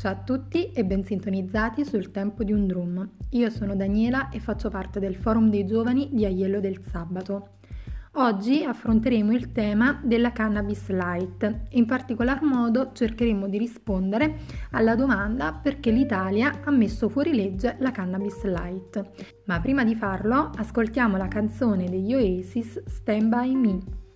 Ciao a tutti e ben sintonizzati sul tempo di un drum. Io sono Daniela e faccio parte del forum dei giovani di Aiello del Sabato. Oggi affronteremo il tema della cannabis light e in particolar modo cercheremo di rispondere alla domanda perché l'Italia ha messo fuori legge la cannabis light. Ma prima di farlo ascoltiamo la canzone degli Oasis Stand By Me.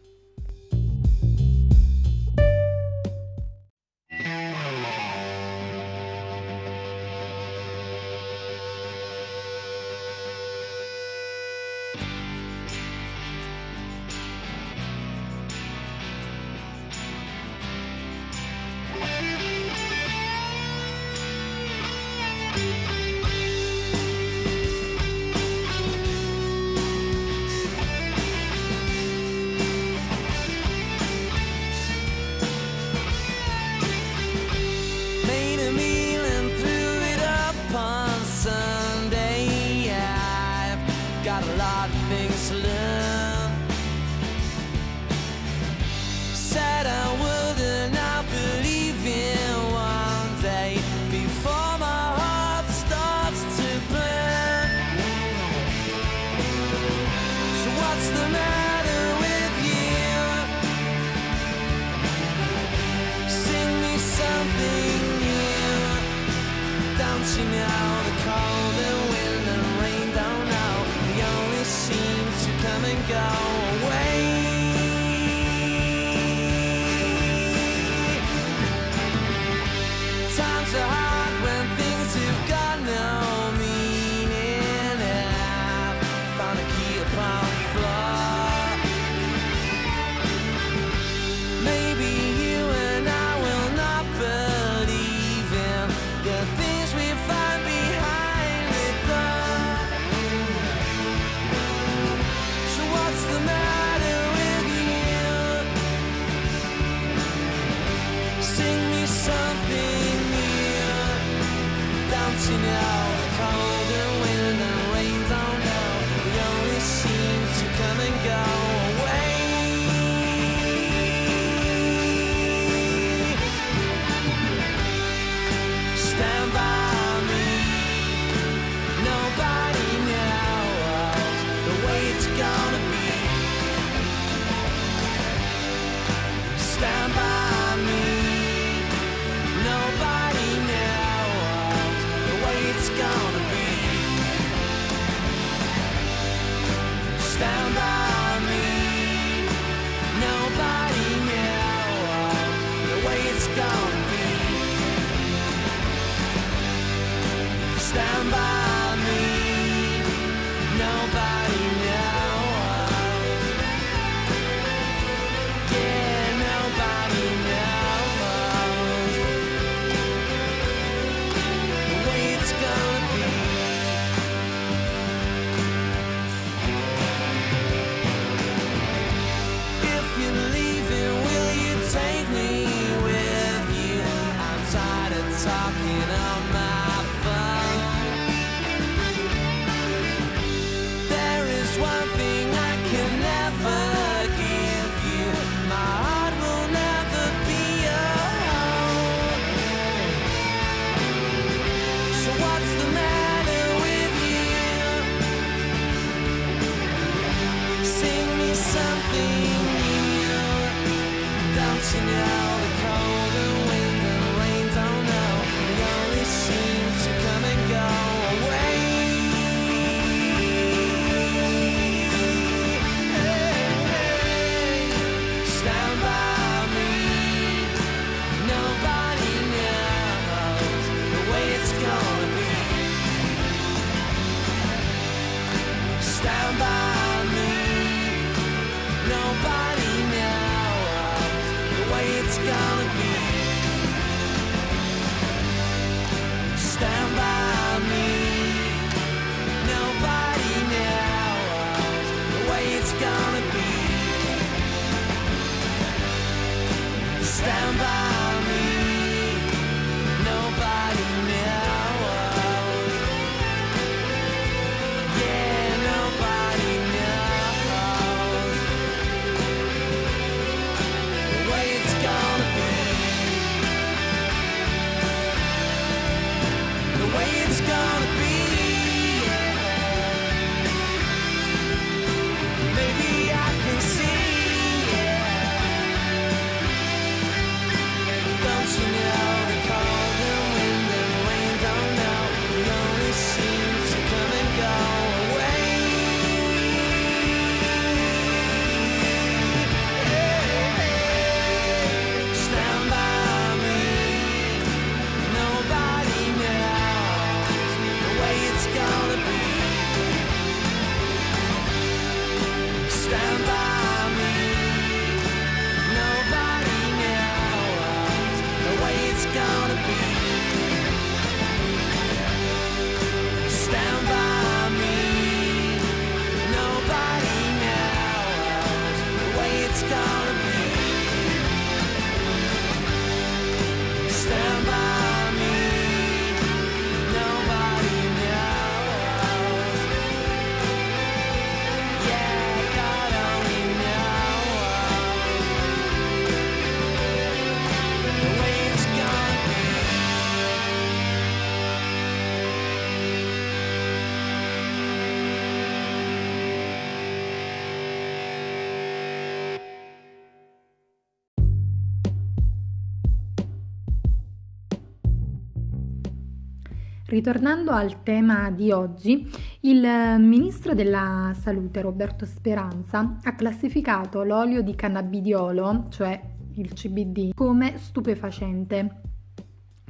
Ritornando al tema di oggi, il ministro della Salute Roberto Speranza ha classificato l'olio di cannabidiolo, cioè il CBD, come stupefacente.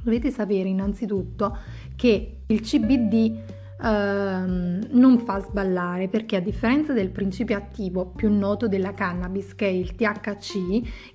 Dovete sapere innanzitutto che il CBD Uh, non fa sballare perché a differenza del principio attivo più noto della cannabis che è il THC,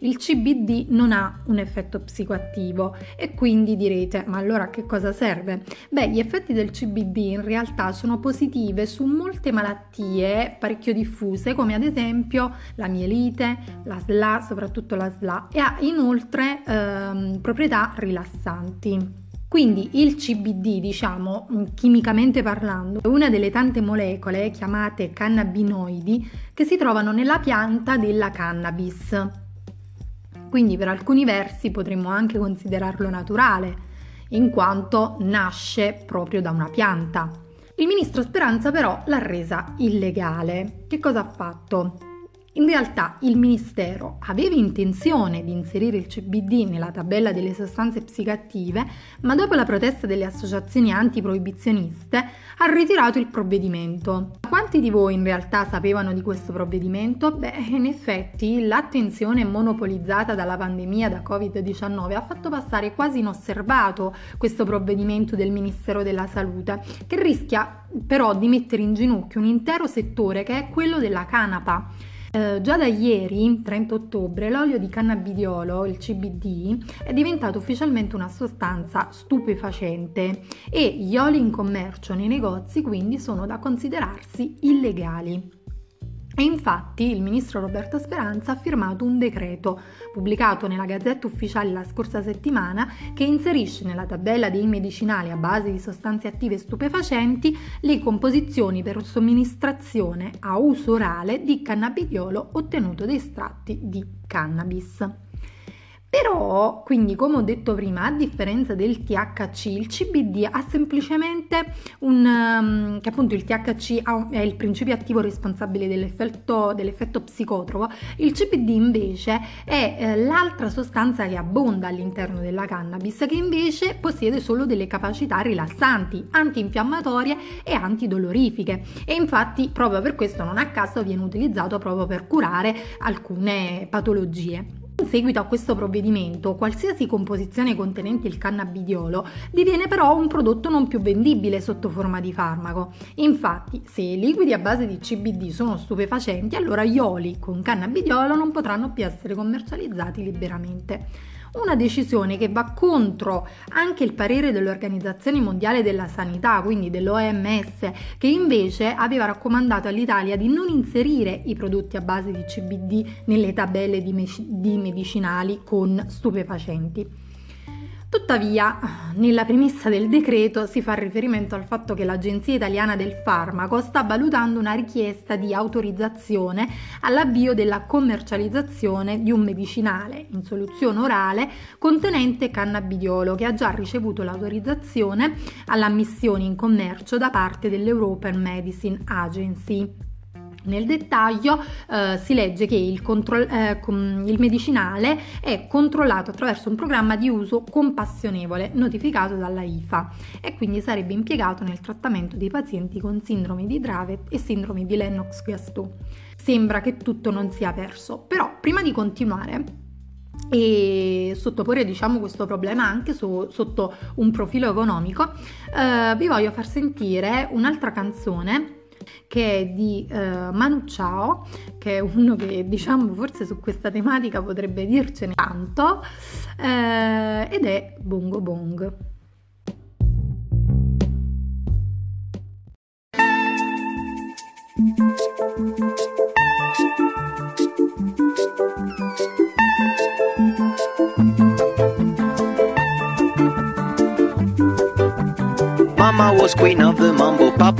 il CBD non ha un effetto psicoattivo e quindi direte ma allora a che cosa serve? Beh, gli effetti del CBD in realtà sono positive su molte malattie parecchio diffuse come ad esempio la mielite, la SLA, soprattutto la SLA e ha inoltre uh, proprietà rilassanti. Quindi il CBD, diciamo, chimicamente parlando, è una delle tante molecole chiamate cannabinoidi che si trovano nella pianta della cannabis. Quindi per alcuni versi potremmo anche considerarlo naturale, in quanto nasce proprio da una pianta. Il ministro Speranza però l'ha resa illegale. Che cosa ha fatto? In realtà il Ministero aveva intenzione di inserire il CBD nella tabella delle sostanze psicoattive, ma dopo la protesta delle associazioni antiproibizioniste ha ritirato il provvedimento. Quanti di voi in realtà sapevano di questo provvedimento? Beh, in effetti l'attenzione monopolizzata dalla pandemia da Covid-19 ha fatto passare quasi inosservato questo provvedimento del Ministero della Salute, che rischia però di mettere in ginocchio un intero settore che è quello della canapa eh, già da ieri, 30 ottobre, l'olio di cannabidiolo, il CBD, è diventato ufficialmente una sostanza stupefacente e gli oli in commercio nei negozi quindi sono da considerarsi illegali. E infatti il ministro Roberto Speranza ha firmato un decreto pubblicato nella Gazzetta Ufficiale la scorsa settimana che inserisce nella tabella dei medicinali a base di sostanze attive stupefacenti le composizioni per somministrazione a uso orale di cannabidiolo ottenuto da estratti di cannabis. Però, quindi, come ho detto prima, a differenza del THC, il CBD ha semplicemente un... Um, che appunto il THC è il principio attivo responsabile dell'effetto, dell'effetto psicotropo, il CBD invece è eh, l'altra sostanza che abbonda all'interno della cannabis, che invece possiede solo delle capacità rilassanti, antinfiammatorie e antidolorifiche. E infatti, proprio per questo, non a caso viene utilizzato proprio per curare alcune patologie. In seguito a questo provvedimento, qualsiasi composizione contenente il cannabidiolo diviene però un prodotto non più vendibile sotto forma di farmaco. Infatti, se i liquidi a base di CBD sono stupefacenti, allora gli oli con cannabidiolo non potranno più essere commercializzati liberamente. Una decisione che va contro anche il parere dell'Organizzazione Mondiale della Sanità, quindi dell'OMS, che invece aveva raccomandato all'Italia di non inserire i prodotti a base di CBD nelle tabelle di, me- di medicinali con stupefacenti. Tuttavia, nella premessa del decreto si fa riferimento al fatto che l'Agenzia Italiana del Farmaco sta valutando una richiesta di autorizzazione all'avvio della commercializzazione di un medicinale in soluzione orale contenente cannabidiolo che ha già ricevuto l'autorizzazione all'ammissione in commercio da parte dell'European Medicine Agency. Nel dettaglio eh, si legge che il, contro- eh, il, medicinale è controllato attraverso un programma di uso compassionevole notificato dalla IFA e quindi sarebbe impiegato nel trattamento dei pazienti con sindrome di Dravet e sindrome di Lennox-Gastaut. Sembra che tutto non sia perso, però prima di continuare e sottoporre diciamo questo problema anche su, sotto un profilo economico, eh, vi voglio far sentire un'altra canzone che è di uh, Manu Chao, che è uno che diciamo forse su questa tematica potrebbe dircene tanto, uh, ed è Bongo Bong. Mama was queen of the mambo, Papa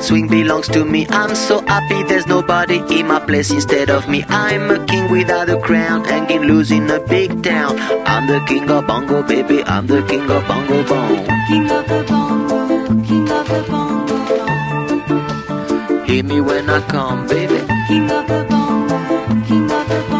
that swing belongs to me. I'm so happy there's nobody in my place instead of me. I'm a king without a crown, hanging loose in a big town. I'm the king of bongo, baby. I'm the king of bongo bong. King of the bongo, king of the bongo. Hear me when I come, baby. King of the bongo, king of the bongo.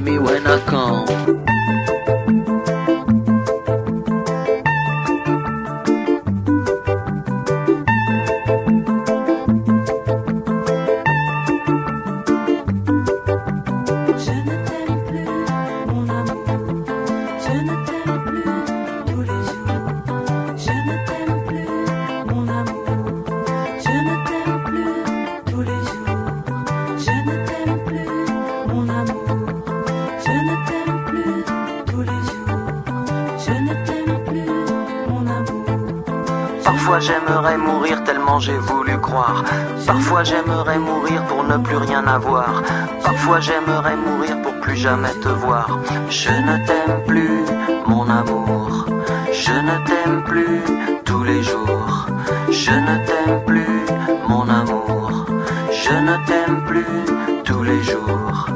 baby. Me when I come. Parfois j'aimerais mourir tellement j'ai voulu croire. Parfois j'aimerais mourir pour ne plus rien avoir. Parfois j'aimerais mourir pour plus jamais te voir. Je ne t'aime plus, mon amour. Je ne t'aime plus tous les jours. Je ne t'aime plus, mon amour. Je ne t'aime plus tous les jours.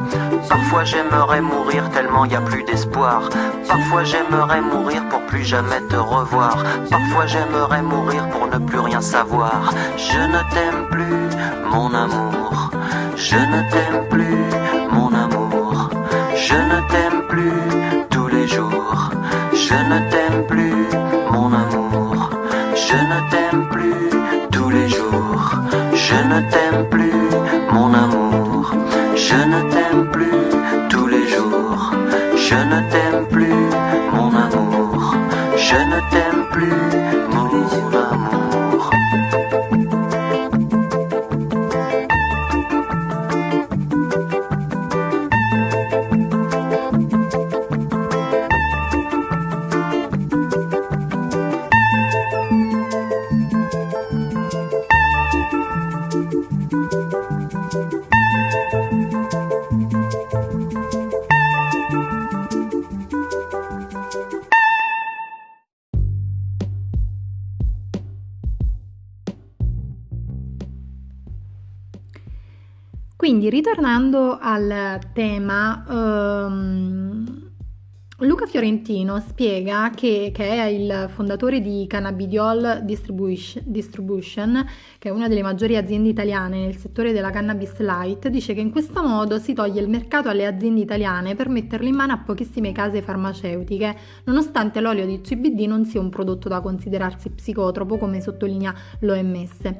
Parfois j'aimerais mourir tellement y a plus d'espoir. Parfois j'aimerais mourir pour plus jamais te revoir. Parfois j'aimerais mourir pour ne plus rien savoir. Je ne t'aime plus, mon amour. Je ne t'aime plus, mon amour. Je ne t'aime plus tous les jours. Je ne t'aime plus, mon amour. Je ne t'aime plus tous les jours. Je ne t'aime plus, mon amour. Je ne t'aime plus. Shouldn't Quindi, ritornando al tema, ehm, Luca Fiorentino spiega che, che è il fondatore di Cannabidiol Distribution, che è una delle maggiori aziende italiane nel settore della cannabis light, dice che in questo modo si toglie il mercato alle aziende italiane per metterlo in mano a pochissime case farmaceutiche, nonostante l'olio di CBD non sia un prodotto da considerarsi psicotropo, come sottolinea l'OMS.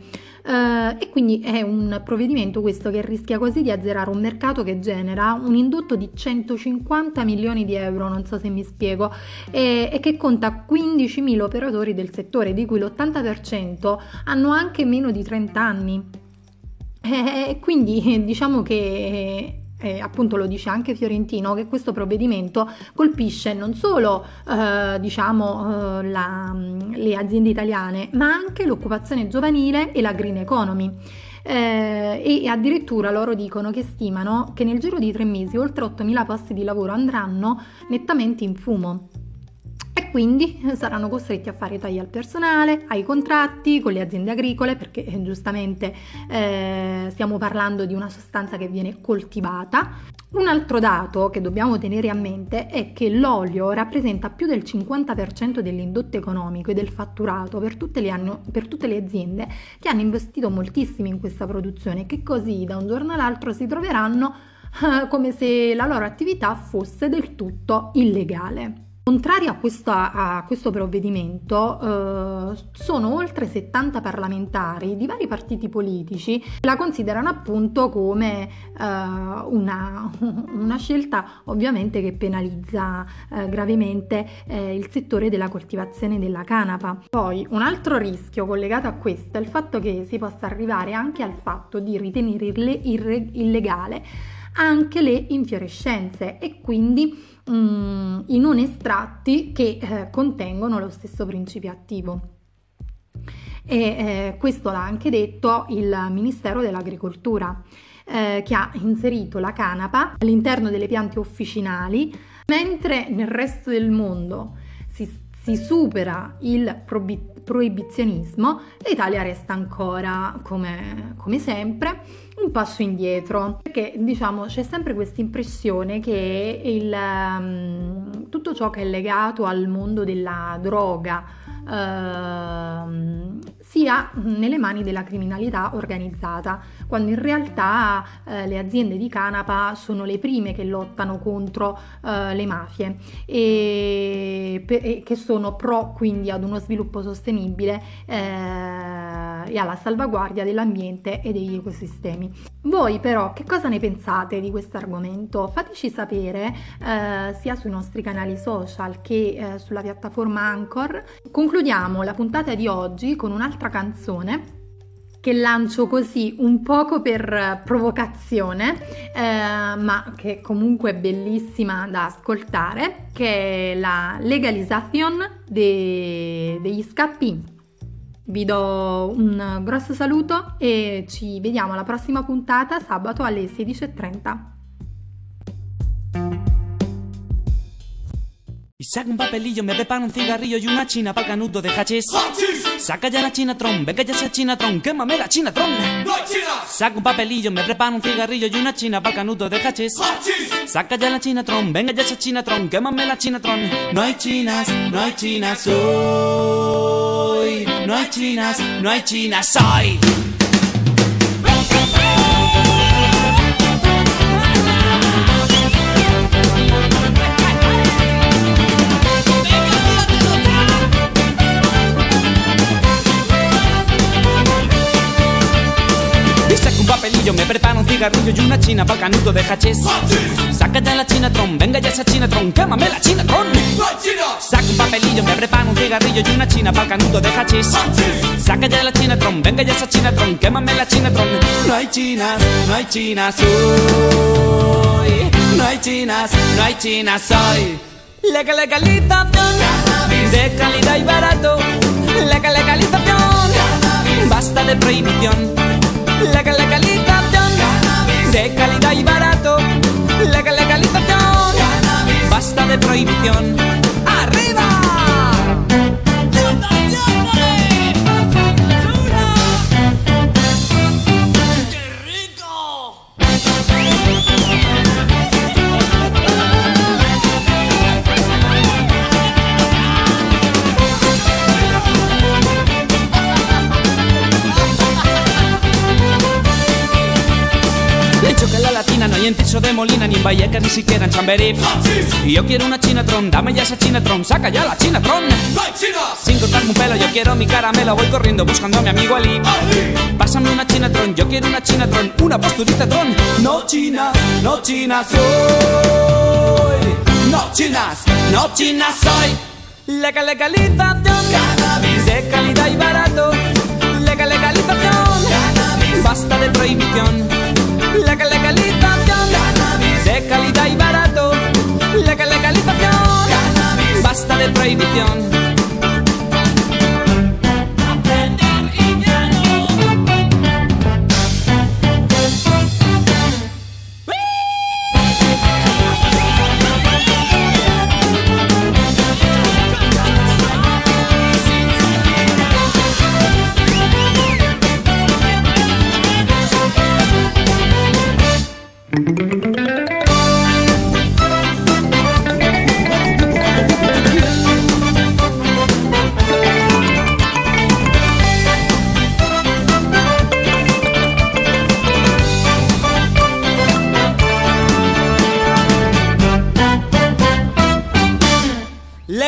Eh, e quindi è un provvedimento questo che rischia quasi di azzerare un mercato che genera un indotto di 150 milioni di euro, non so se mi spiego, e, e che conta 15.000 operatori del settore, di cui l'80% hanno anche meno di 30 anni. E quindi diciamo che e appunto lo dice anche Fiorentino, che questo provvedimento colpisce non solo eh, diciamo, eh, la, le aziende italiane, ma anche l'occupazione giovanile e la green economy. Eh, e addirittura loro dicono che stimano che nel giro di tre mesi oltre 8.000 posti di lavoro andranno nettamente in fumo e quindi saranno costretti a fare tagli al personale, ai contratti con le aziende agricole, perché eh, giustamente eh, stiamo parlando di una sostanza che viene coltivata. Un altro dato che dobbiamo tenere a mente è che l'olio rappresenta più del 50% dell'indotto economico e del fatturato per tutte, le anno, per tutte le aziende che hanno investito moltissimo in questa produzione che così da un giorno all'altro si troveranno come se la loro attività fosse del tutto illegale. Contrari a, questa, a, questo provvedimento eh, sono oltre 70 parlamentari di vari partiti politici che la considerano appunto come eh, una, una, scelta ovviamente che penalizza eh, gravemente eh, il settore della coltivazione della canapa. Poi un altro rischio collegato a questo è il fatto che si possa arrivare anche al fatto di ritenere illegale anche le infiorescenze e quindi mm, i non estratti che eh, contengono lo stesso principio attivo. E eh, questo l'ha anche detto il Ministero dell'Agricoltura, eh, che ha inserito la canapa all'interno delle piante officinali, mentre nel resto del mondo si, supera il proibizionismo, l'Italia resta ancora, come, come sempre, un passo indietro, perché diciamo c'è sempre questa impressione che il, um, tutto ciò che è legato al mondo della droga uh, sia nelle mani della criminalità organizzata, quando in realtà uh, le aziende di canapa sono le prime che lottano contro uh, le mafie e, per, e, che sono pro quindi ad uno sviluppo sostenibile eh, e alla salvaguardia dell'ambiente e degli ecosistemi. Voi però che cosa ne pensate di questo argomento? Fateci sapere eh, sia sui nostri canali social che eh, sulla piattaforma Anchor. Concludiamo la puntata di oggi con un'altra canzone che lancio così un poco per provocazione, eh, ma che comunque è bellissima da ascoltare, che è la legalizzazione de- degli scappi. Vi do un grosso saluto e ci vediamo alla prossima puntata sabato alle 16.30. Y saca un papelillo, me prepara un cigarrillo y una china para el canuto de hachís. Saca ya la chinatron, venga ya esa chinatron, quémame la chinatron. ¡No hay chinas! Saca un papelillo, me prepara un cigarrillo y una china para el canuto de hachís. Saca ya la chinatron, venga ya esa chinatron, quémame la chinatron. No hay chinas, no hay chinas hoy. No hay chinas, no hay chinas hoy. Cigarrillo y una china para el canuto de hachís. Saca ya la chinatron, venga ya esa chinatron, quémame la chinatron. ¡No hay chinas! Saca un papelillo, me prepara un cigarrillo y una china para el canuto de hachís. Saca ya la chinatron, venga ya esa chinatron, quémame la chinatron. No hay chinas, no hay chinas hoy. No hay chinas, no hay chinas hoy. Legal legalización de calidad y barato. Legal legalización, basta de prohibición. Legal legalización de calidad y barato. Legal legalización, basta de prohibición. ¡Arriba! De Molina ni en Vallecas ni siquiera en Chamberí. Y yo quiero una chinatron, dame ya esa chinatron, saca ya la chinatron. Sin cortarme un pelo, yo quiero mi caramelo, voy corriendo buscando a mi amigo Ali. Pásame una chinatron, yo quiero una chinatron, una posturita tron. No chinas, no chinas soy. No chinas, no chinas soy. Legal legalización, de calidad y barato. Legal legalización, basta de prohibición. Legal legalización,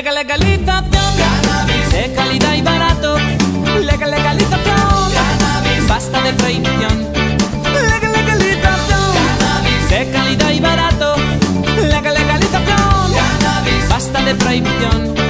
Legal legalización, de calidad y barato. Legal legalización, basta de prohibición. Legal legalización, de calidad y barato. Legal legalización, basta de prohibición.